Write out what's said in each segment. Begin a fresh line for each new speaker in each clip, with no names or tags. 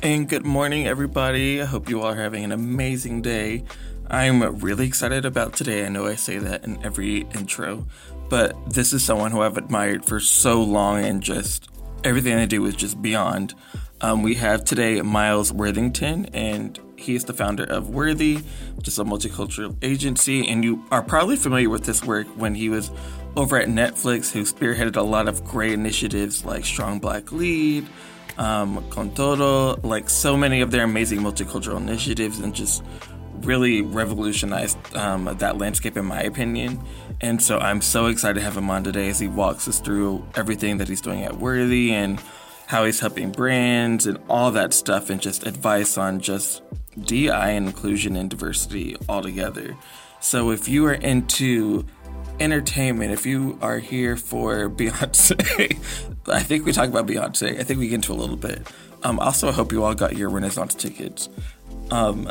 And good morning, everybody. I hope you all are having an amazing day. I'm really excited about today. I know I say that in every intro, but this is someone who I've admired for so long and just everything they do is just beyond. Um, we have today Myles Worthington, and he is the founder of Worthi, which is a multicultural agency. And you are probably familiar with this work when he was over at Netflix, who spearheaded a lot of great initiatives like Strong Black Lead, um, like so many of their amazing multicultural initiatives, and just really revolutionized um, that landscape, in my opinion. And so I'm so excited to have him on today as he walks us through everything that he's doing at Worthi and how he's helping brands and all that stuff, and just advice on just DI and inclusion and diversity altogether. So if you are into entertainment, if you are here for Beyonce, I think we talk about Beyonce. I think we get into a little bit. Um, also, I hope you all got your Renaissance tickets. Um,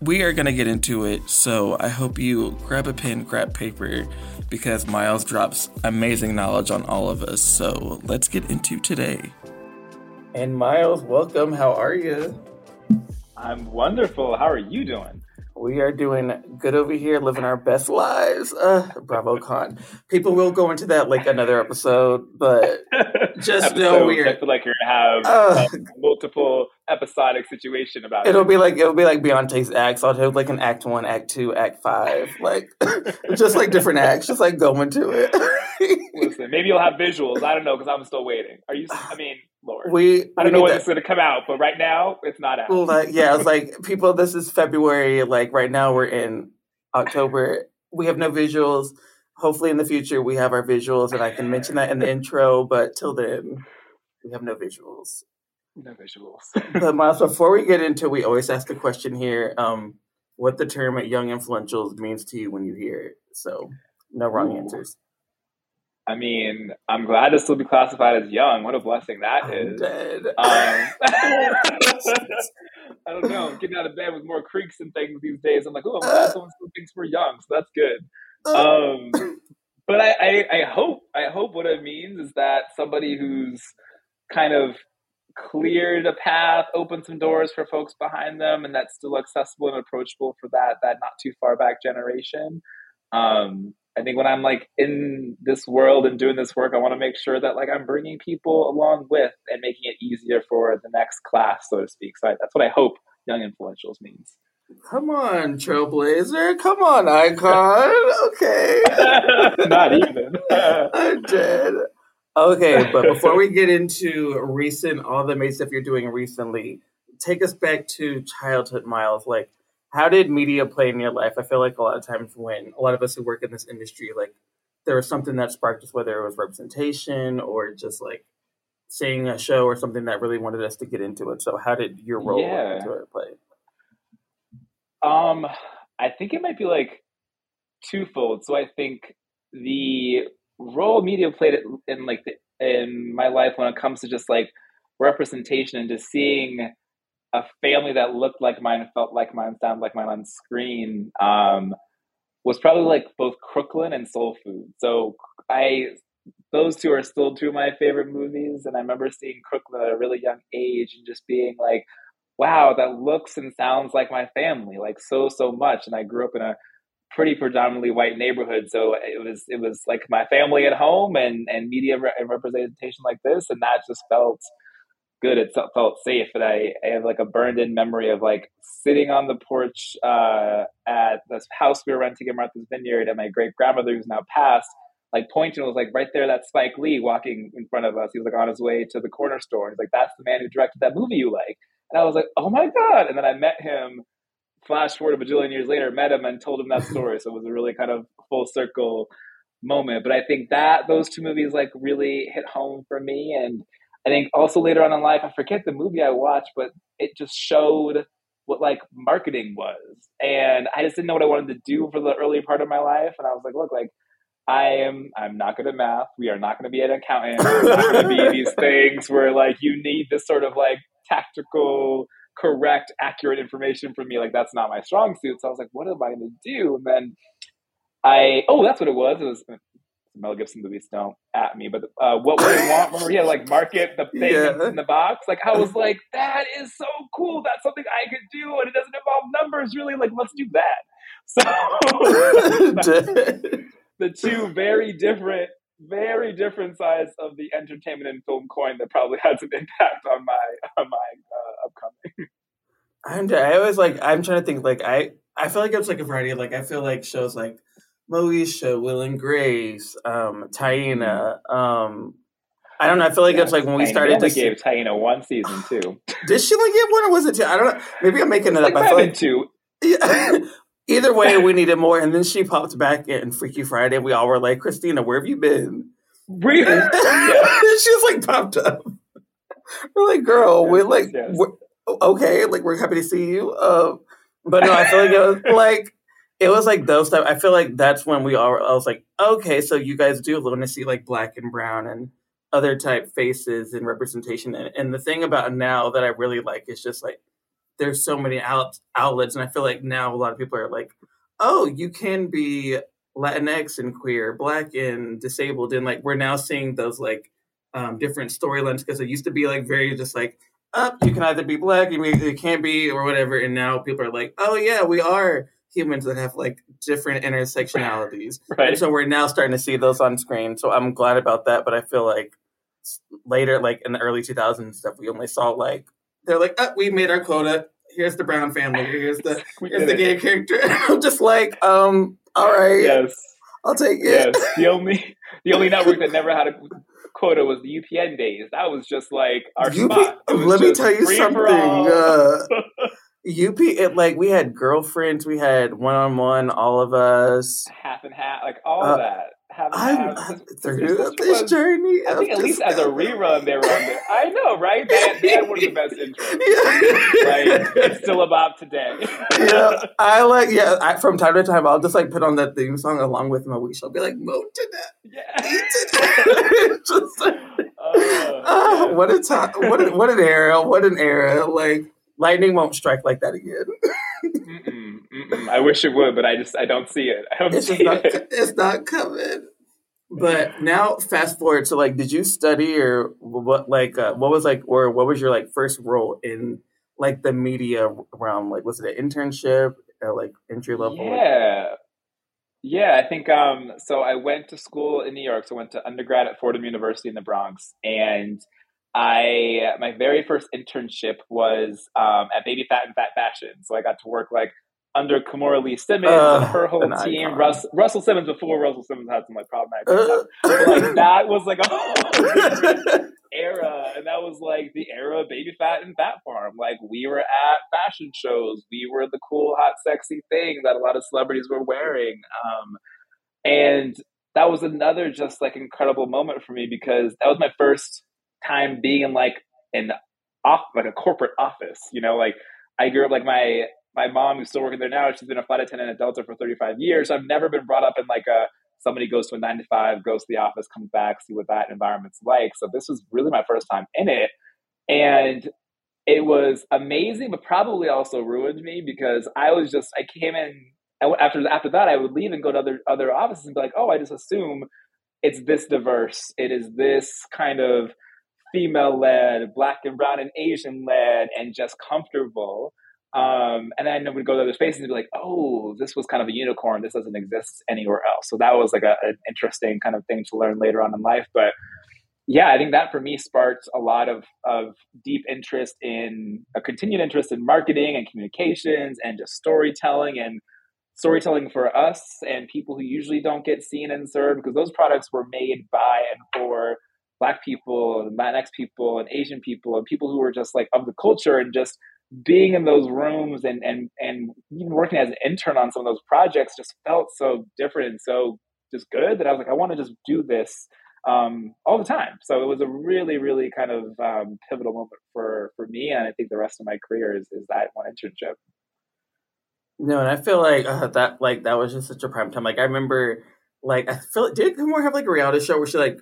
we are going to get into it, so I hope you grab a pen, grab paper, because Myles drops amazing knowledge on all of us. So let's get into today. And Myles, welcome. How are you?
I'm wonderful. How are you doing?
We are doing good over here, living our best lives. Uh, bravo, Con. People will go into that like another episode, but just know we're.
I feel like you're gonna have uh, multiple episodic situation about
it'll it. will be like it'll be like Beyonce's acts. I'll have like an act one, act two, act five, like just like different acts, just like going to it.
Listen, maybe you'll have visuals. I don't know because I'm still waiting. Are you? I mean, Lord.
We
I don't know when it's going to come out, but right now it's not out.
Like, yeah, it's like people. This is February. Like right now we're in October. We have no visuals. Hopefully in the future we have our visuals, and I can mention that in the intro. But till then, we have no visuals.
No visuals.
but Myles, before we get into, we always ask the question here: um, what the term "young influentials" means to you when you hear it. So, no wrong Ooh. answers.
I mean, I'm glad to still be classified as young. What a blessing that
I'm
is.
Dead. Um,
I don't know. Getting out of bed with more creaks and things these days. I'm like, oh, I'm glad someone still thinks we're young, so that's good. Um, but I, I, I hope, I hope what it means is that somebody who's kind of cleared a path, opened some doors for folks behind them, and that's still accessible and approachable for that that not too far back generation. Um, I think when I'm like in this world and doing this work, I want to make sure that like I'm bringing people along with and making it easier for the next class, so to speak. So I, that's what I hope young influentials means.
Come on, Trailblazer. Come on, Icon. Okay.
Not even.
I'm dead. Okay, but before we get into recent, all the amazing stuff you're doing recently, take us back to childhood, Myles. Like, how did media play in your life? I feel like a lot of times when a lot of us who work in this industry, like there was something that sparked us, whether it was representation or just like seeing a show or something that really wanted us to get into it. So how did your role yeah. into it play?
Um, I think it might be like twofold. So I think the role media played in like the, in my life when it comes to just like representation and just seeing a family that looked like mine, felt like mine, sounded like mine on screen um, was probably like both Crooklyn and Soul Food. So I those two are still two of my favorite movies, and I remember seeing Crooklyn at a really young age and just being like, "Wow, that looks and sounds like my family, like so so much." And I grew up in a pretty predominantly white neighborhood. So it was it was like my family at home and and media re- representation like this, and that just felt good. It felt safe. And I, I have like a burned in memory of like sitting on the porch uh, at this house we were renting in Martha's Vineyard, and my great grandmother who's now passed. Like pointing was like right there, that Spike Lee walking in front of us. He was like on his way to the corner store. He's like, "That's the man who directed that movie you like." And I was like, "Oh my god!" And then I met him flash forward a bajillion years later, met him and told him that story. So it was a really kind of full circle moment. But I think that those two movies like really hit home for me. And I think also later on in life, I forget the movie I watched, but it just showed what like marketing was. And I just didn't know what I wanted to do for the early part of my life. And I was like, look, like I am I'm not good at math. We are not going to be an accountant. We're not going to be these things where like you need this sort of like tactical correct, accurate information from me. Like that's not my strong suit. So I was like, what am I going to do? And then I, oh, that's what it was. It was Mel Gibson movies don't at me, but uh, what would I want? Remember, had like market the thing yeah. in the box. Like I was like, that is so cool. That's something I could do, and it doesn't involve numbers. Really, like let's do that. So the two very different very different sides of the entertainment and film coin that probably has an impact on my on my uh, upcoming.
I'm I always like I'm trying to think like I I feel like it's like a variety of like I feel like shows like Moesha, Will and Grace, um, Taina, um, I don't know. I feel like yeah, it's like when we started
to gave Taina one season too.
Did she like get one or was it two? I don't know. Maybe I'm making it
like
up.
I feel like two.
Yeah. Either way, we needed more. And then she popped back in Freaky Friday. We all were like, Christina, where have you been?
Really?
she just like popped up. We're like, girl, we're like, yes. we're, okay, like we're happy to see you. Uh, but no, I feel like it was like it was like those type. I feel like that's when we all. I was like, okay, so you guys do want to see like black and brown and other type faces and representation. And, and the thing about now that I really like is just like there's so many out, outlets, and I feel like now a lot of people are like, oh, you can be Latinx and queer, black and disabled, and like we're now seeing those like um, different storylines because it used to be like very just like up, oh, you can either be black, you, you can't be, or whatever, and now people are like, oh yeah, we are humans that have like different intersectionalities, right. and so we're now starting to see those on screen. So I'm glad about that, but I feel like later, like in the early 2000s stuff, we only saw like they're like, oh, we made our quota. Here's the brown family. Here's the here's the gay character. I'm just like, um, all right.
Yes.
I'll take it.
Yes. The only the only network that never had a quota was the UPN days. That was just like our UP, spot.
Let me tell you something. Uh, UP, it like we had girlfriends, we had one on one, all of us,
half and half, like all uh, of that
I'm, through this was, journey.
I think at least as a rerun they were on there. I know, right? They had, they had one of the best intros. Yeah. Right? It's still about today.
yeah, I like. Yeah, I, from time to time, I'll just like put on that theme song along with my week. I'll be like, "Mo to that, yeah." just, uh, uh, what a time! What a, what an era! What an era! Like lightning won't strike like that again.
Mm-mm, mm-mm. I wish it would, but I just I don't see it. I don't
it's
see
not,
it.
It's not coming. But now, fast forward. to like, did you study or what? Like, uh, what was like, or what was your like first role in like the media realm? Like, was it an internship or like entry level?
Yeah, yeah. I think um. So I went to school in New York. So I went to undergrad at Fordham University in the Bronx, and I my very first internship was um, at Baby Phat and Phat Fashion. So I got to work like under Kimora Lee Simmons uh, and her whole team. Russ, Russell Simmons before Russell Simmons had some like problematic uh, like that was like a era, and that was like the era of Baby Phat and Phat Farm. Like we were at fashion shows, we were the cool, hot, sexy thing that a lot of celebrities were wearing, um, and that was another just like incredible moment for me because that was my first time being in like an off like a corporate office. You know, like I grew up like my my mom who's still working there now. She's been a flight attendant at Delta for 35 years. So I've never been brought up in like a somebody goes to a nine to five, goes to the office, comes back, see what that environment's like. So this was really my first time in it, and it was amazing, but probably also ruined me because I was just I came in after after that I would leave and go to other other offices and be like, oh, I just assume it's this diverse. It is this kind of female led, black and brown and Asian led, and just comfortable. Um, and then we'd go to other spaces and be like, oh, this was kind of a unicorn. This doesn't exist anywhere else. So that was like a, an interesting kind of thing to learn later on in life. But yeah, I think that for me sparked a lot of, of deep interest in a continued interest in marketing and communications and just storytelling and storytelling for us and people who usually don't get seen and served because those products were made by and for black people and Latinx people and Asian people and people who were just like of the culture and just being in those rooms and and and even working as an intern on some of those projects just felt so different and so just good that I was like I want to just do this um, all the time. So it was a really really kind of um, pivotal moment for for me and I think the rest of my career is is that one internship.
No, and I feel like uh, that like that was just such a prime time. Like I remember, like I feel like did Kimora have like a reality show where she like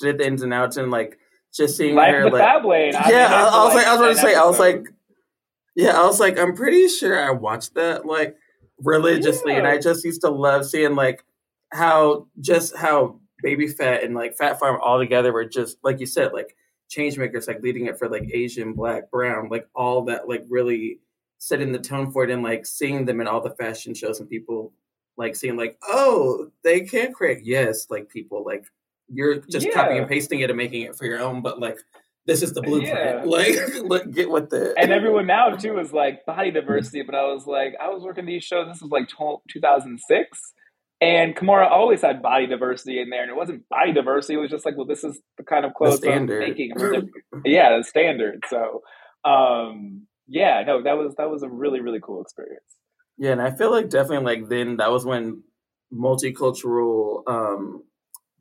did the ins and outs and like just seeing
Life
her like
Fab Lane. I
yeah.
mean,
I, I was
like
I was about to
10
say I was like yeah I was like I'm pretty sure I watched that like religiously, and I just used to love seeing like how just how Baby Phat and like Phat Farm all together were just like you said like change makers like leading it for like Asian, Black, Brown, like all that like really setting the tone for it and like seeing them in all the fashion shows and people like seeing like oh they can create yes like people like you're just copying and pasting it and making it for your own but like this is the blueprint.
Yeah.
like like get with it.
And everyone now too is like body diversity but i was like i was working these shows this was like 2006 and Kimora always had body diversity in there and it wasn't body diversity it was just like well this is the kind of clothes I'm making. Yeah the standard. So um yeah no that was that was a really really cool experience.
Yeah, and I feel like definitely like then that was when multicultural um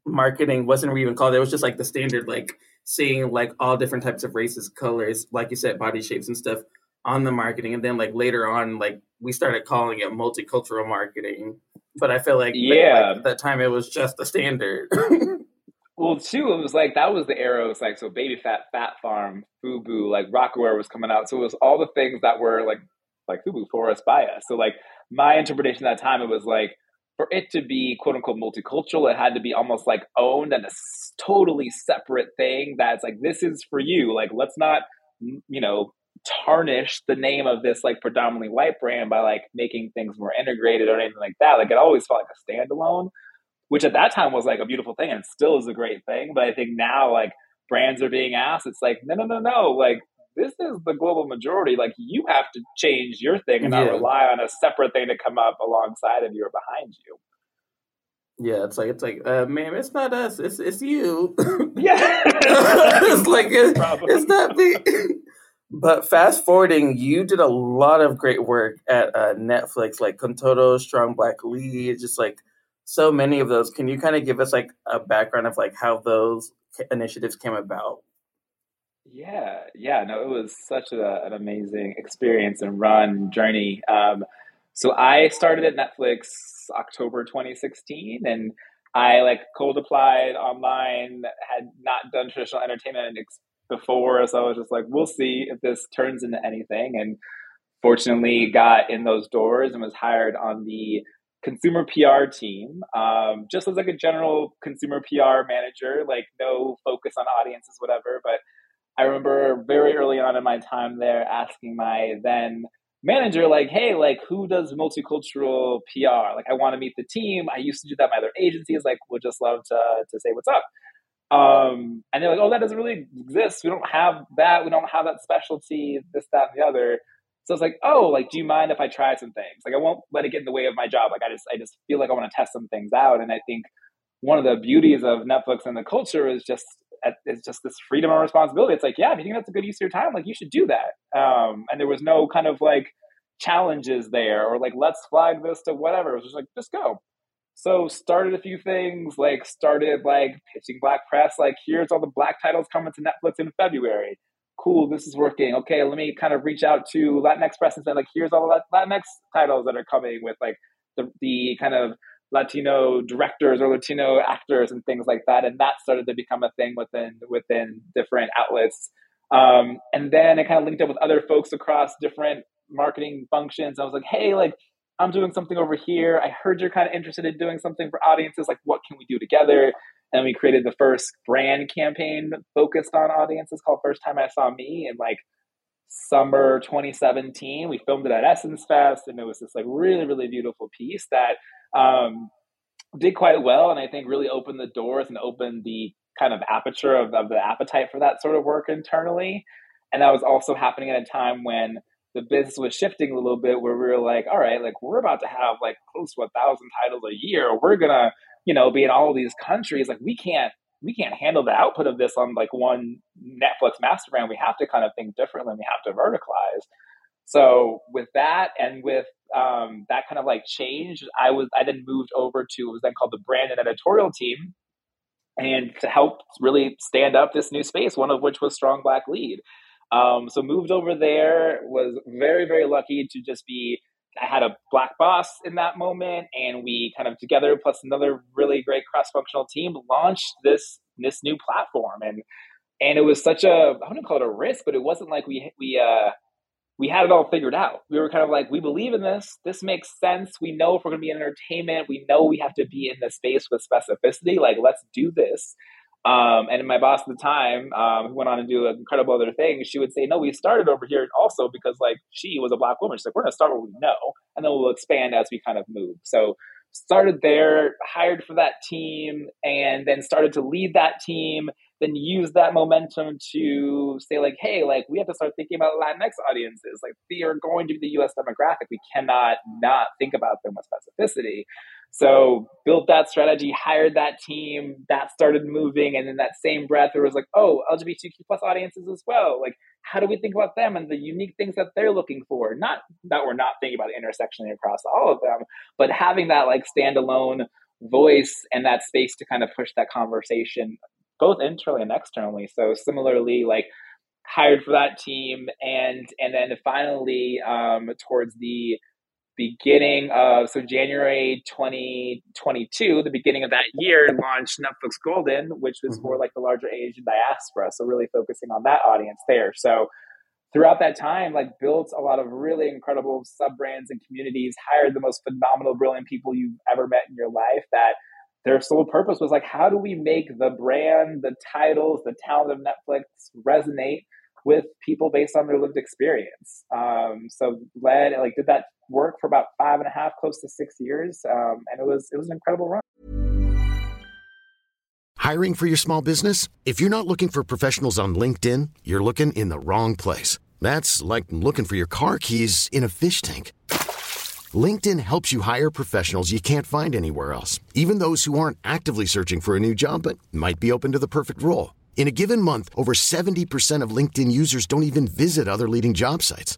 marketing wasn't even called. It was just like the standard, like seeing like all different types of races, colors, like you said, body shapes and stuff on the marketing. And then like later on, like we started calling it multicultural marketing. But I feel like
Yeah.
like, at that time it was just the standard.
Well, too, it was like that was the era. It was like so, Baby Phat, Phat Farm, Fubu, like Rocawear was coming out. So it was all the things that were like like Fubu for us by us. So like my interpretation at that time, it was like for it to be quote unquote multicultural, it had to be almost like owned and a totally separate thing. That's like this is for you. Like let's not you know tarnish the name of this like predominantly white brand by like making things more integrated or anything like that. Like it always felt like a standalone which at that time was like a beautiful thing and still is a great thing. But I think now like brands are being asked, it's like, no, no, no, no. Like this is the global majority. Like you have to change your thing and not
Yeah.
rely on a separate thing to come up alongside of you or behind you.
yeah, it's like it's like, uh ma'am, it's not us, it's it's you.
Yeah.
it's like it, it's not me. But fast forwarding, you did a lot of great work at uh, Netflix, like Con Todo, Strong Black Lead, just like so many of those. Can you kind of give us like a background of like how those initiatives came about?
Yeah, yeah, no, it was such a, an amazing experience and run journey. Um, so I started at Netflix October 2016, and I like cold applied online. Had not done traditional entertainment before, so I was just like, we'll see if this turns into anything. And fortunately, got in those doors and was hired on the consumer PR team, um, just as like a general consumer PR manager, like no focus on audiences, whatever, but. I remember very early on in my time there asking my then manager, like, hey, like, who does multicultural PR? Like, I want to meet the team. I used to do that at my other agencies. Like, would just love to, to say what's up. Um, and they're like, oh, that doesn't really exist. We don't have that. We don't have that specialty, this, that, and the other. So it's like, oh, like, do you mind if I try some things? Like, I won't let it get in the way of my job. Like, I just, I just feel like I want to test some things out. And I think one of the beauties of Netflix and the culture is just it's just this freedom and responsibility. It's like, yeah, if you think that's a good use of your time, like you should do that. Um, and there was no kind of like challenges there or like let's flag this to whatever. It was just like just go. So started a few things, like started like pitching black press, like here's all the black titles coming to Netflix in February. Cool, this is working. Okay, let me kind of reach out to Latinx press and say like here's all the Latinx titles that are coming with like the the kind of Latino directors or Latino actors and things like that, and that started to become a thing within within different outlets. Um, and then I kind of linked up with other folks across different marketing functions. I was like, hey, like I'm doing something over here. I heard you're kind of interested in doing something for audiences. Like, what can we do together? And we created the first brand campaign focused on audiences called First Time I Saw Me, and like summer 2017. We filmed it at Essence Fest, and it was this like really, really beautiful piece that um, did quite well, and I think really opened the doors and opened the kind of aperture of, of the appetite for that sort of work internally. And that was also happening at a time when the business was shifting a little bit where we were like, all right, like we're about to have like close to a thousand titles a year. We're gonna, you know, be in all these countries. Like we can't we can't handle the output of this on like one Netflix master brand. We have to kind of think differently. We have to verticalize. So with that and with um, that kind of like change, I was I then moved over to what was then called the brand and editorial team, and to help really stand up this new space. One of which was Strong Black Lead. Um, so moved over there. Was very very lucky to just be. I had a black boss in that moment, and we kind of together, plus another really great cross functional team, launched this this new platform. And and it was such a I wouldn't call it a risk, but it wasn't like we we uh, we had it all figured out. We were kind of like, we believe in this. This makes sense. We know if we're going to be in entertainment, we know we have to be in the space with specificity. Like, let's do this. Um, and my boss at the time, um, who went on to do an incredible other things, she would say, "No, we started over here also because like she was a black woman. She's like, we're going to start where we know, and then we'll expand as we kind of move." So started there, hired for that team, and then started to lead that team then use that momentum to say like hey like we have to start thinking about latinx audiences like they are going to be the us demographic we cannot not think about them with specificity so built that strategy hired that team that started moving and in that same breath there was like oh lgbtq plus audiences as well like how do we think about them and the unique things that they're looking for not that we're not thinking about intersectionally across all of them but having that like standalone voice and that space to kind of push that conversation both internally and externally. So similarly, like hired for that team, and and then finally um, towards the beginning of so January 2022, the beginning of that year, launched Netflix Golden, which was mm-hmm. for like the larger Asian diaspora. So really focusing on that audience there. So throughout that time, like built a lot of really incredible sub brands and communities, hired the most phenomenal, brilliant people you've ever met in your life that their sole purpose was like, how do we make the brand, the titles, the talent of Netflix resonate with people based on their lived experience? Um, so led like did that work for about five and a half, close to six years, um, and it was it was an incredible run.
Hiring for your small business? If you're not looking for professionals on LinkedIn, you're looking in the wrong place. That's like looking for your car keys in a fish tank. LinkedIn helps you hire professionals you can't find anywhere else, even those who aren't actively searching for a new job but might be open to the perfect role. In a given month, over 70% of LinkedIn users don't even visit other leading job sites.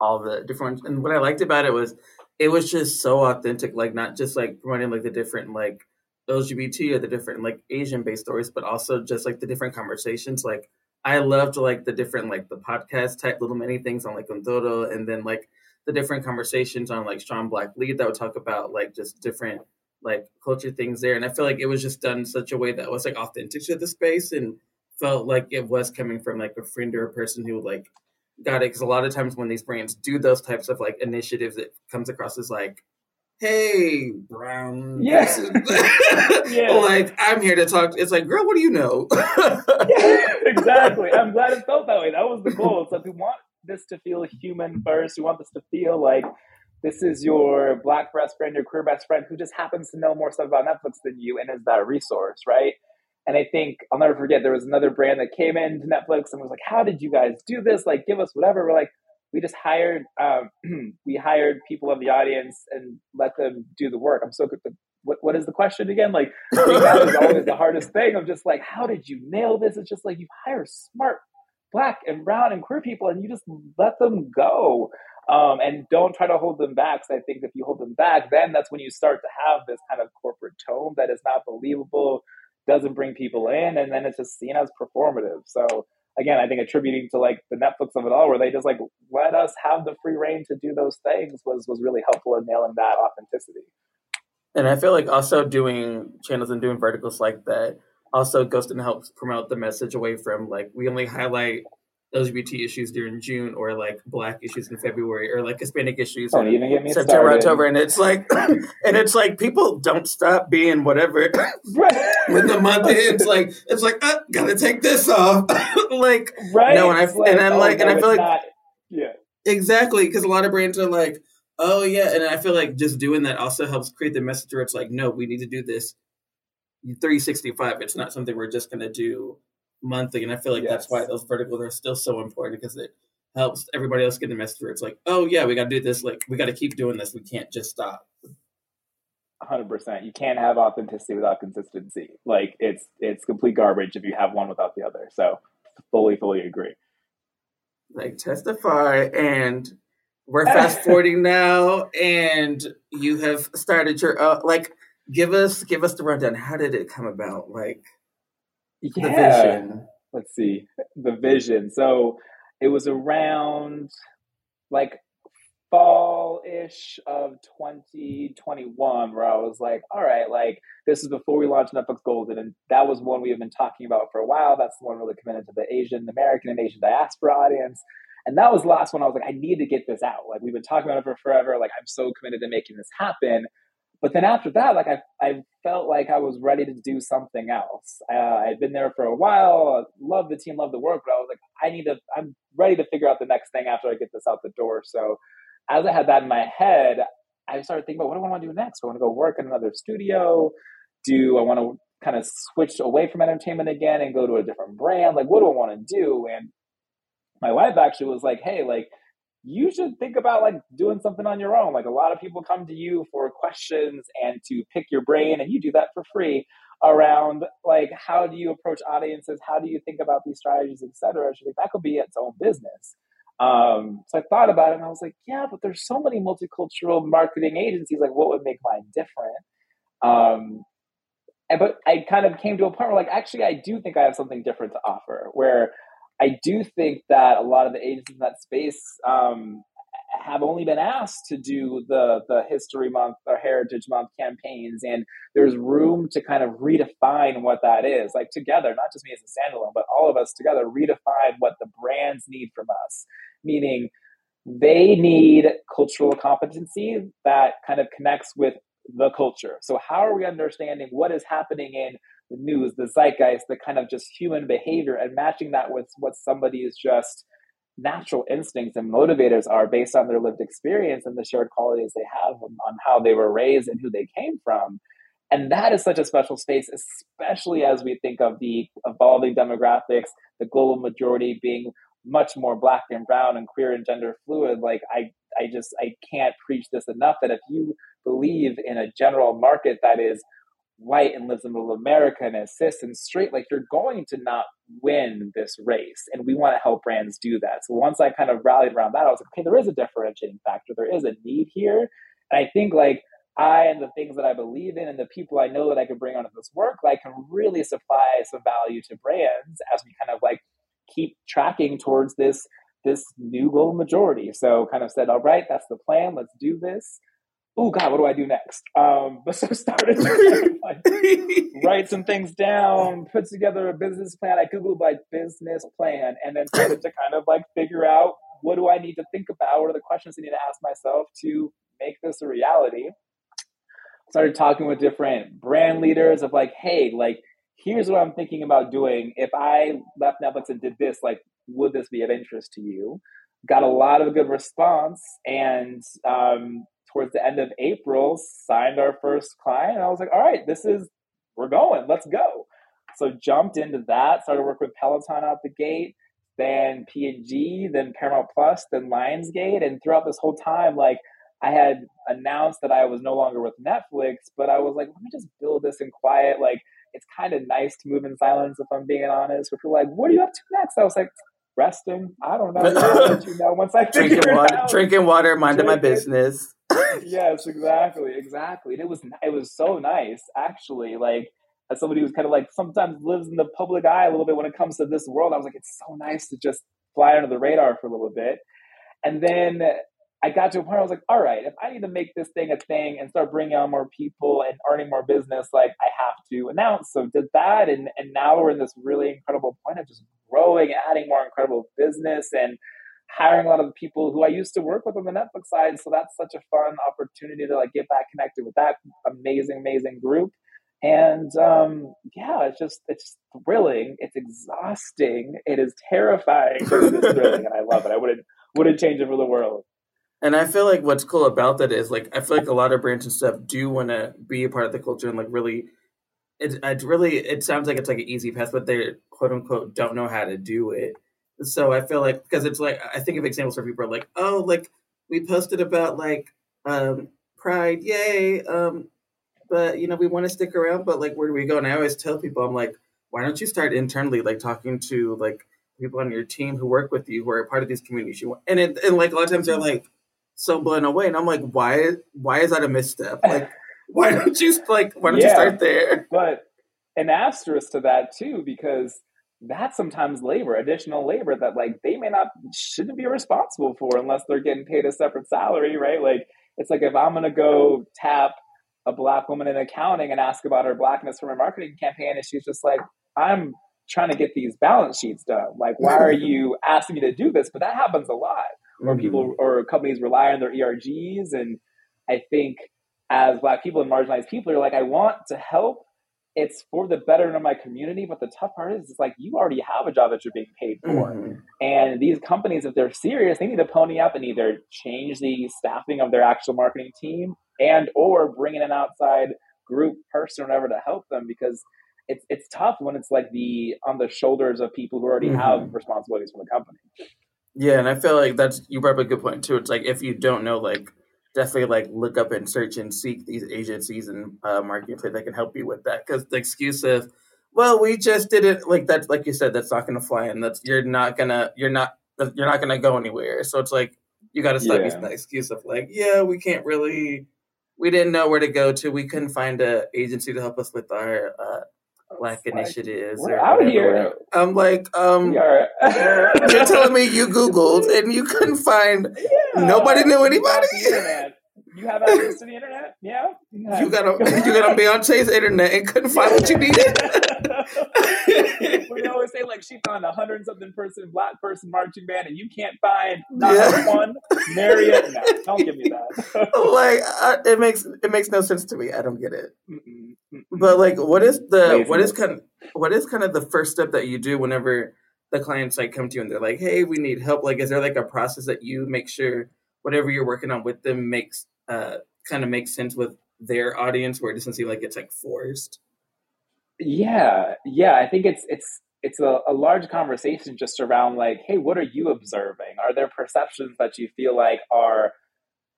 all the different and what I liked about it was it was just so authentic, like not just like promoting like the different like LGBT or the different like Asian based stories, but also just like the different conversations. Like I loved like the different like the podcast type little mini things on like Ondoro and then like the different conversations on like Strong Black Lead that would talk about like just different like culture things there. And I feel like it was just done in such a way that was like authentic to the space and felt like it was coming from like a friend or a person who like got it because a lot of times when these brands do those types of like initiatives, it comes across as like, "Hey, brown,
yeah,
yeah. like I'm here to talk." It's like, girl, what do you know?
yeah, exactly. I'm glad it felt that way. That was the goal. It's like we want this to feel human first. We want this to feel like this is your black best friend, your queer best friend, who just happens to know more stuff about Netflix than you, and is that a resource, right? And I think I'll never forget there was another brand that came into Netflix and was like, "How did you guys do this? Like, give us whatever." We're like, we just hired um, we hired people of the audience and let them do the work. I'm so good. What what is the question again? Like that is always the hardest thing. I'm just like, how did you nail this? It's just like you hire smart black and brown and queer people and you just let them go um, and don't try to hold them back. So I think if you hold them back, then that's when you start to have this kind of corporate tone that is not believable, doesn't bring people in, and then it's just seen as performative. So again, I think attributing to like the Netflix of it all, where they just like let us have the free reign to do those things, was was really helpful in nailing that authenticity.
And I feel like also doing channels and doing verticals like that also goes and helps promote the message away from like we only highlight LGBT issues during June or like black issues in February or like Hispanic issues
don't even get me
September,
started.
October. And it's like and it's like people don't stop being whatever
right.
when the month ends like it's like uh, gotta take this off. like
right.
no and I
like,
and I'm
oh,
like and I feel like
not- yeah.
Exactly, because a lot of brands are like, oh yeah, and I feel like just doing that also helps create the message where it's like, no, we need to do this 365. It's not something we're just gonna do monthly, and I feel like that's why those verticals are still so important because it helps everybody else get the message where it's like, oh yeah, we got to do this. Like we got to keep doing this. We can't just stop.
hundred percent. You can't have authenticity without consistency. Like it's it's complete garbage if you have one without the other. So fully, fully agree.
Like testify, and we're fast forwarding now, and you have started your uh, like. Give us give us the rundown. How did it come about? Like the
Yeah.
vision.
Let's see the vision. So it was around like fall ish of 2021 where I was like, all right, like this is before we launched Netflix Golden, and that was one we have been talking about for a while. That's the one really committed to the Asian American and Asian diaspora audience. And that was the last one I was like, I need to get this out. Like we've been talking about it for forever. Like I'm so committed to making this happen. But then after that, like I, I felt like I was ready to do something else. Uh, I had been there for a while, loved the team, loved the work, but I was like, I need to, I'm ready to figure out the next thing after I get this out the door. So as I had that in my head, I started thinking about what do I want to do next? Do I want to go work in another studio? Do I want to kind of switch away from entertainment again and go to a different brand? Like, what do I want to do? And my wife actually was like, hey, like, you should think about like doing something on your own. Like a lot of people come to you for questions and to pick your brain, and you do that for free around like how do you approach audiences, how do you think about these strategies, etc. Like, that could be its own business. Um, so I thought about it and I was like, yeah, but there's so many multicultural marketing agencies. Like, what would make mine different? Um, and, but I kind of came to a point where, like, actually, I do think I have something different to offer. Where I do think that a lot of the agencies in that space um, have only been asked to do the the History Month or Heritage Month campaigns, and there's room to kind of redefine what that is. Like together, not just me as a standalone, but all of us together, redefine what the brands need from us. Meaning, they need cultural competency that kind of connects with the culture. So, how are we understanding what is happening in the news, the zeitgeist, the kind of just human behavior, and matching that with what somebody's just natural instincts and motivators are based on their lived experience and the shared qualities they have on, how they were raised and who they came from. And that is such a special space, especially as we think of the evolving demographics, the global majority being much more black and brown and queer and gender fluid. Like I, I just I can't preach this enough that if you believe in a general market that is white and lives in middle America and is cis and straight, like you're going to not win this race. And we want to help brands do that. So once I kind of rallied around that, I was like, okay, there is a differentiating factor. There is a need here. And I think like I and the things that I believe in and the people I know that I could bring onto this work, like can really supply some value to brands as we kind of like keep tracking towards this this new global majority. So kind of said, all right, that's the plan. Let's do this oh god, what do I do next? Um, but so started write some things down, put together a business plan. I googled like business plan, and then started to kind of like figure out what do I need to think about? What are the questions I need to ask myself to make this a reality? Started talking with different brand leaders of like, hey, like here's what I'm thinking about doing. If I left Netflix and did this, like, would this be of interest to you? Got a lot of good response, and um, towards the end of April, signed our first client. I was like, all right, this is, we're going, let's go. So jumped into that, started working with Peloton out the gate, then P&G, then Paramount Plus, then Lionsgate. And throughout this whole time, like I had announced that I was no longer with Netflix, but I was like, let me just build this in quiet. Like it's kind of nice to move in silence if I'm being honest. People are like, what are you up to next? I was like, resting. I don't know. You know once I
drinking water, out. drinking water, minding my business.
yes, exactly, exactly. And it was it was so nice, actually. Like as somebody who's kind of like sometimes lives in the public eye a little bit when it comes to this world, I was like, it's so nice to just fly under the radar for a little bit. And then I got to a point where I was like, all right, if I need to make this thing a thing and start bringing on more people and earning more business, like I have to announce. So did that, and and now we're in this really incredible point of just growing, adding more incredible business, and hiring a lot of the people who I used to work with on the Netflix side. So that's such a fun opportunity to like get back connected with that amazing, amazing group. And um, yeah, it's just it's thrilling. It's exhausting. It is terrifying. It is thrilling, and I love it. I wouldn't wouldn't change it for the world.
And I feel like what's cool about that is like I feel like a lot of brands and stuff do want to be a part of the culture and like really, It's, it really it sounds like it's like an easy path, but they quote unquote don't know how to do it. So I feel like because it's like I think of examples where people are like, oh, like we posted about like um Pride, yay, um, but you know we want to stick around, but like where do we go? And I always tell people, I'm like, why don't you start internally, like talking to like people on your team who work with you who are a part of these communities you want, and it, and like a lot of times they're like so blown away. And I'm like, why why is that a misstep? Like, why don't you like why don't yeah, you start there?
But an asterisk to that too, because that's sometimes labor, additional labor that like they may not shouldn't be responsible for unless they're getting paid a separate salary, right? Like it's like if I'm gonna go tap a black woman in accounting and ask about her blackness from a marketing campaign, and she's just like, I'm trying to get these balance sheets done. Like, why are you asking me to do this? But that happens a lot or mm-hmm. people or companies rely on their ERGs. And I think as Black people and marginalized people are like, I want to help. It's for the betterment of my community. But the tough part is, it's like you already have a job that you're being paid for. Mm-hmm. And these companies, if they're serious, they need to pony up and either change the staffing of their actual marketing team and or bring in an outside group person or whatever to help them because it's it's tough when it's like the on the shoulders of people who already mm-hmm. have responsibilities for the company.
Yeah, and I feel like that's you brought up a good point too. It's like if you don't know, like definitely like look up and search and seek these agencies and uh, marketplace that can help you with that. Because the excuse of, well, we just did it like that, like you said, that's not going to fly, and that's you're not gonna, you're not, you're not gonna go anywhere. So it's like you got to stop yeah. using that excuse of like, yeah, we can't really, we didn't know where to go to, we couldn't find a agency to help us with our uh, Black initiatives.
We're out here.
I'm like, um, you're telling me you Googled and you couldn't find yeah. Nobody knew anybody.
You have access to the internet? Yeah.
You, you got on you got to be on Beyonce's internet and couldn't find what you needed.
we always say like she found a hundred something person black person marching band and you can't find not yeah. one. Marriott, no, don't give me that.
like uh, it makes it makes no sense to me. I don't get it. Mm-mm, mm-mm. But like, what is the what is kind of what is kind of the first step that you do whenever the clients like come to you and they're like, "Hey, we need help." Like, is there like a process that you make sure whatever you're working on with them makes uh, kind of makes sense with their audience where it doesn't seem like it's like forced
yeah yeah i think it's it's it's a, a large conversation just around like hey what are you observing are there perceptions that you feel like are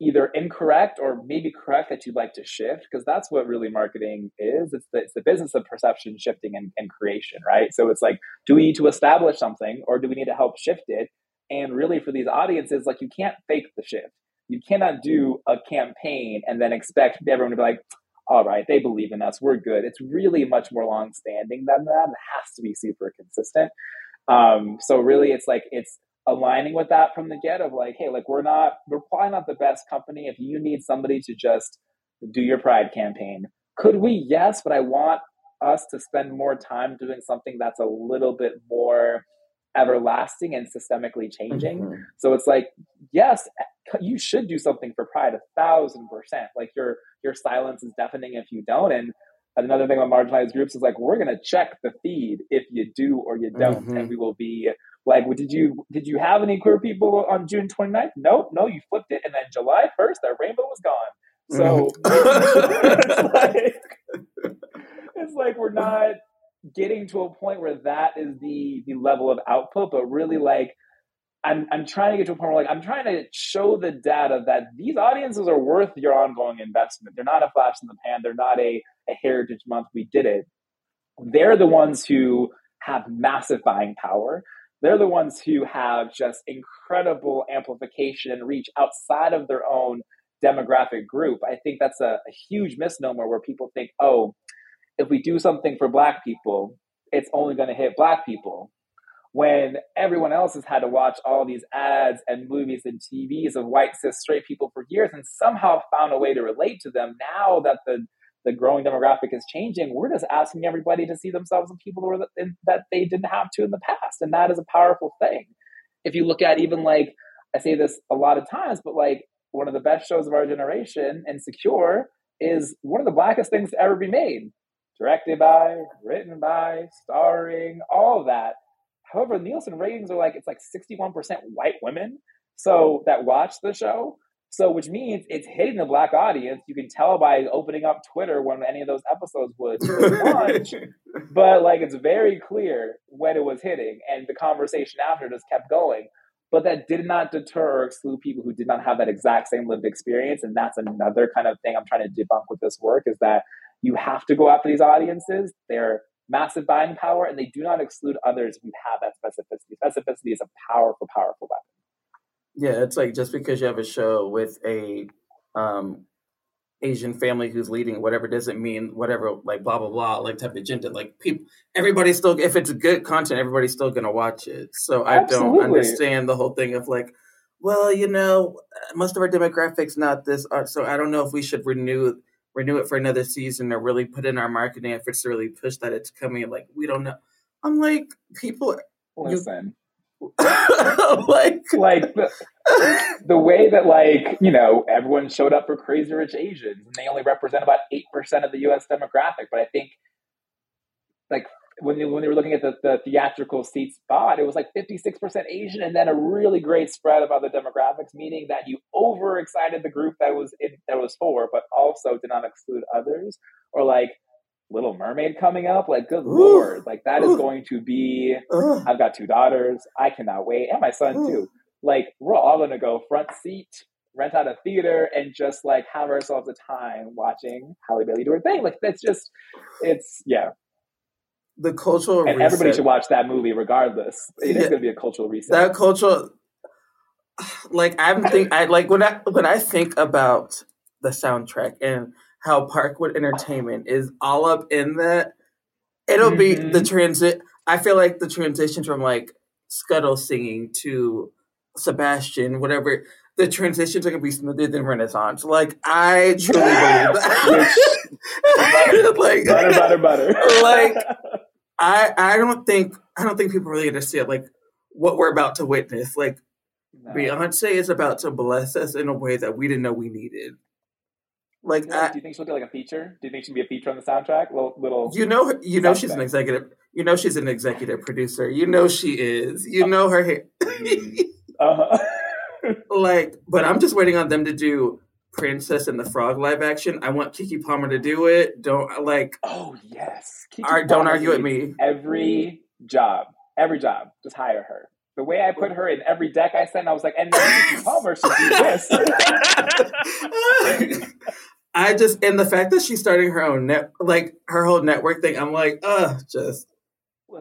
either incorrect or maybe correct that you'd like to shift because that's what really marketing is it's the, it's the business of perception shifting and, and creation right so it's like do we need to establish something or do we need to help shift it and really for these audiences like you can't fake the shift you cannot do a campaign and then expect everyone to be like, all right, they believe in us, we're good. It's really much more long standing than that. It has to be super consistent. Um, so really it's like it's aligning with that from the get of like, hey, like we're not we're probably not the best company. If you need somebody to just do your pride campaign, could we? Yes, but I want us to spend more time doing something that's a little bit more everlasting and systemically changing. Mm-hmm. So it's like, yes, you should do something for pride a thousand percent. Like your your silence is deafening if you don't. And another thing about marginalized groups is like we're gonna check the feed if you do or you don't, mm-hmm. and we will be like, well, did you did you have any queer people on June 29th? Nope, no, you flipped it, and then July 1st, that rainbow was gone. So mm-hmm. it's like it's like we're not getting to a point where that is the the level of output, but really like I'm I'm trying to get to a point where like I'm trying to show the data that these audiences are worth your ongoing investment. They're not a flash in the pan. They're not a, a heritage month. We did it. They're the ones who have massive buying power. they're the ones who have just incredible amplification and reach outside of their own demographic group. I think that's a, a huge misnomer where people think, oh, if we do something for black people, it's only going to hit black people. When everyone else has had to watch all these ads and movies and TVs of white cis straight people for years and somehow found a way to relate to them, now that the the growing demographic is changing, we're just asking everybody to see themselves in people who in, that they didn't have to in the past. And that is a powerful thing. If you look at even like, I say this a lot of times, but like one of the best shows of our generation, Insecure, is one of the blackest things to ever be made. Directed by, written by, starring, all that. However, Nielsen ratings are like, it's like 61% white women. So that watch the show. So, which means it's hitting the black audience. You can tell by opening up Twitter when any of those episodes would launch. but like, it's very clear when it was hitting, and the conversation after just kept going. But that did not deter or exclude people who did not have that exact same lived experience. And that's another kind of thing I'm trying to debunk with this work is that you have to go after these audiences. They're massive buying power, and they do not exclude others who have that specificity. Specificity is a powerful, powerful weapon.
Yeah, it's like just because you have a show with a um, Asian family who's leading whatever doesn't mean whatever like blah blah blah like type of agenda. Like people, everybody's still if it's good content, everybody's still gonna watch it. So I Absolutely. don't understand the whole thing of like, well, you know, most of our demographics not this, uh, so I don't know if we should renew renew it for another season or really put in our marketing efforts to really push that it's coming. Like we don't know. I'm like people.
Listen. like like the, the way that like you know everyone showed up for crazy rich asians and they only represent about 8% of the us demographic but i think like when they, when they were looking at the, the theatrical seats bought it was like 56% asian and then a really great spread of other demographics meaning that you overexcited the group that was in, that was for but also did not exclude others or like Little Mermaid coming up. Like, good Ooh. lord, like that Ooh. is going to be. Ugh. I've got two daughters. I cannot wait, and my son Ooh. too. Like, we're all gonna go front seat, rent out a theater, and just like have ourselves a time watching Halle Bailey do her thing. Like, that's just, it's yeah.
The cultural
and reset. everybody should watch that movie regardless. It yeah. is gonna be a cultural reset.
That cultural, like I'm think I like when I when I think about the soundtrack and how Parkwood Entertainment is all up in that. It'll mm-hmm. be the mm-hmm. transit. I feel like the transition from like Scuttle singing to Sebastian, whatever. The transitions are gonna be smoother than Renaissance. Like I truly believe that. like
butter, butter, butter.
like I, I don't think I don't think people really understand like what we're about to witness. Like no. Beyonce is about to bless us in a way that we didn't know we needed. Like,
I, do you think she'll get like a feature? Do you think she'll be a feature on the soundtrack? Little, little.
You know, you know, she's an executive. You know, she's an executive producer. You know, she is. You know her hair. uh huh. like, but I'm just waiting on them to do Princess and the Frog live action. I want Keke Palmer to do it. Don't like.
Oh yes.
Keke don't argue with me.
Every job, every job, just hire her the way I put her in every deck I sent, I was like, and then Keke Palmer should do this.
I just and the fact that she's starting her own net, like her whole network thing. I'm like, uh, just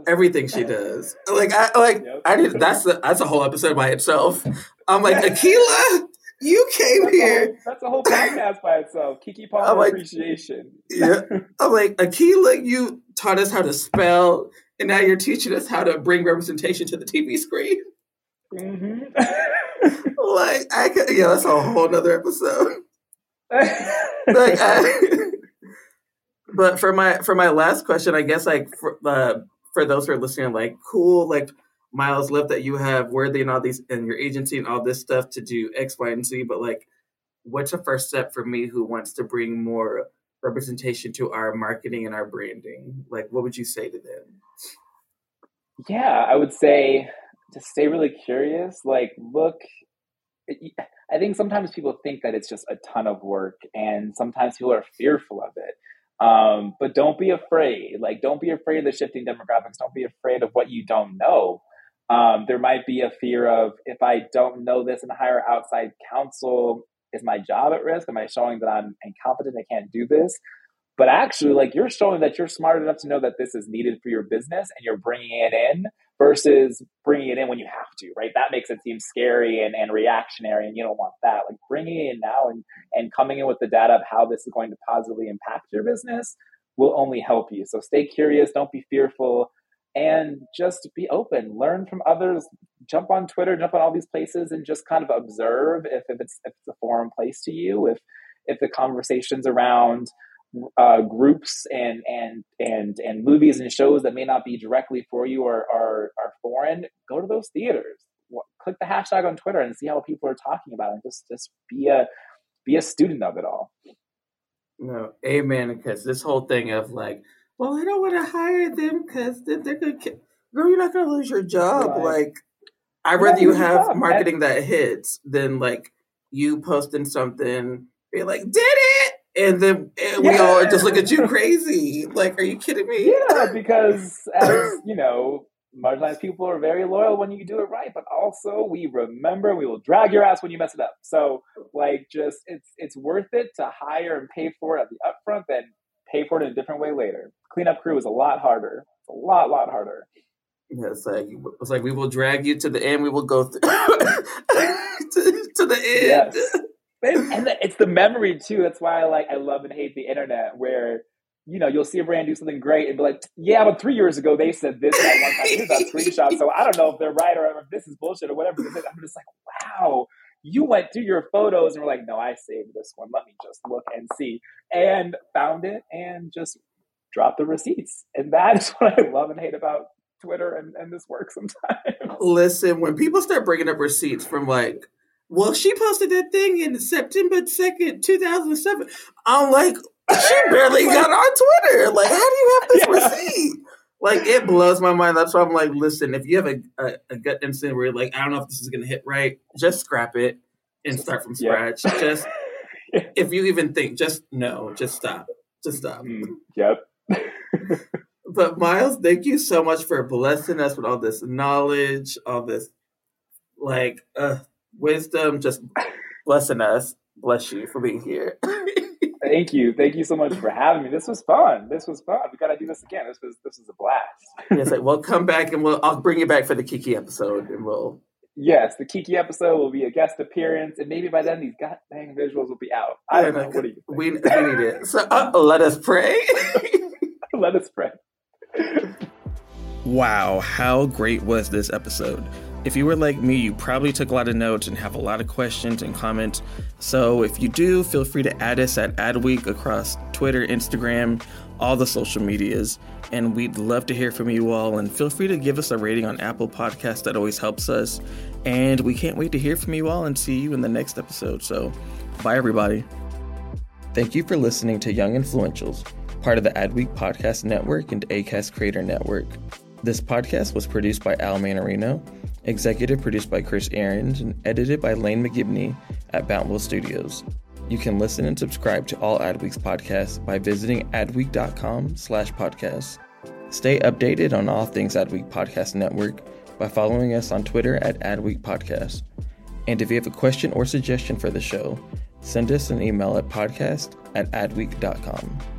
everything she does. Like I like yep. I did. That's a, that's a whole episode by itself. I'm like Akeelah. You came
that's
here.
A whole, that's a whole podcast by itself. Keke Palmer like, appreciation.
yeah, I'm like Akeelah. You taught us how to spell and now you're teaching us how to bring representation to the TV screen. Mm-hmm. like I could, yeah, that's a whole nother episode. like, I, but for my for my last question, I guess like for uh, for those who are listening, like cool, like Myles left that you have Worthi and all these and your agency and all this stuff to do X, Y, and Z. But like, what's the first step for me who wants to bring more representation to our marketing and our branding? Like, what would you say to them?
Yeah, I would say to stay really curious. Like, look, I think sometimes people think that it's just a ton of work, and sometimes people are fearful of it. Um, but don't be afraid. Like, don't be afraid of the shifting demographics. Don't be afraid of what you don't know. Um, there might be a fear of if I don't know this and hire outside counsel, is my job at risk? Am I showing that I'm incompetent? I can't do this. But actually, like you're showing that you're smart enough to know that this is needed for your business and you're bringing it in versus bringing it in when you have to, right? That makes it seem scary and, and reactionary, and you don't want that. Like bringing it in now and, and coming in with the data of how this is going to positively impact your business will only help you. So stay curious, don't be fearful, and just be open. Learn from others. Jump on Twitter, jump on all these places, and just kind of observe if, if it's if it's a foreign place to you, if if the conversations around uh, groups and and and and movies and shows that may not be directly for you or are are foreign, go to those theaters. Click the hashtag on Twitter and see how people are talking about it. And just just be a be a student of it all.
No, amen. Because this whole thing of like, well, I don't want to hire them because they're, they're gonna. Ki-. Girl, you're not gonna lose your job. Right. Like, I'd rather you have marketing that hits than like you posting something, be like, did it and then and we yeah. all just look at you crazy. Like, are you kidding me?
Yeah, because as you know, marginalized people are very loyal when you do it right, but also we remember we will drag your ass when you mess it up. So, like, just it's it's worth it to hire and pay for it at the upfront than pay for it in a different way later. Cleanup crew is a lot harder. It's a lot, lot harder.
Yeah, it's like it's like we will drag you to the end. We will go through to, to, the end. Yes
and it's the memory too. That's why I like I love and hate the internet where you know you'll see a brand do something great and be like, yeah, but three years ago they said this that one time. That screenshot. So I don't know if they're right or if this is bullshit or whatever. I'm just like, wow. You went through your photos and were like, no, I saved this one. Let me just look and see. And found it and just dropped the receipts. And that is what I love and hate about Twitter and, and this work sometimes.
Listen, when people start bringing up receipts from like well, she posted that thing in September 2nd, 2007. I'm like, she barely got on Twitter. Like, how do you have this yeah. receipt? Like, it blows my mind. That's why I'm like, listen, if you have a, a, a gut instinct where you're like, I don't know if this is going to hit right, just scrap it and start from scratch. Yeah. Just, if you even think, just no, just stop. Just stop. Mm,
yep.
but Myles, thank you so much for blessing us with all this knowledge, all this, like, uh, wisdom, just blessing us. Bless you for being here.
Thank you. Thank you so much for having me. This was fun. This was fun. We got to do this again. This was this was a blast.
yes, like, we'll come back and we'll I'll bring you back for the Keke episode and we'll
Yes, the Keke episode will be a guest appearance, and maybe by then these god dang visuals will be out. I don't know. What do you think?
We, we need it. So uh, let us pray.
let us pray.
Wow, how great was this episode? If you were like me, you probably took a lot of notes and have a lot of questions and comments. So if you do, feel free to add us at Adweek across Twitter, Instagram, all the social medias. And we'd love to hear from you all. And feel free to give us a rating on Apple Podcasts. That always helps us. And we can't wait to hear from you all and see you in the next episode. So bye, everybody. Thank you for listening to Young Influentials, part of the Adweek Podcast Network and ACAST Creator Network. This podcast was produced by Al Manarino executive produced by Chris Ahrens, and edited by Lane McGibney at Bountiful Studios. You can listen and subscribe to all Adweek's podcasts by visiting adweek.com slash podcasts. Stay updated on all things Adweek Podcast Network by following us on Twitter at Adweek Podcast. And if you have a question or suggestion for the show, send us an email at podcast at adweek.com.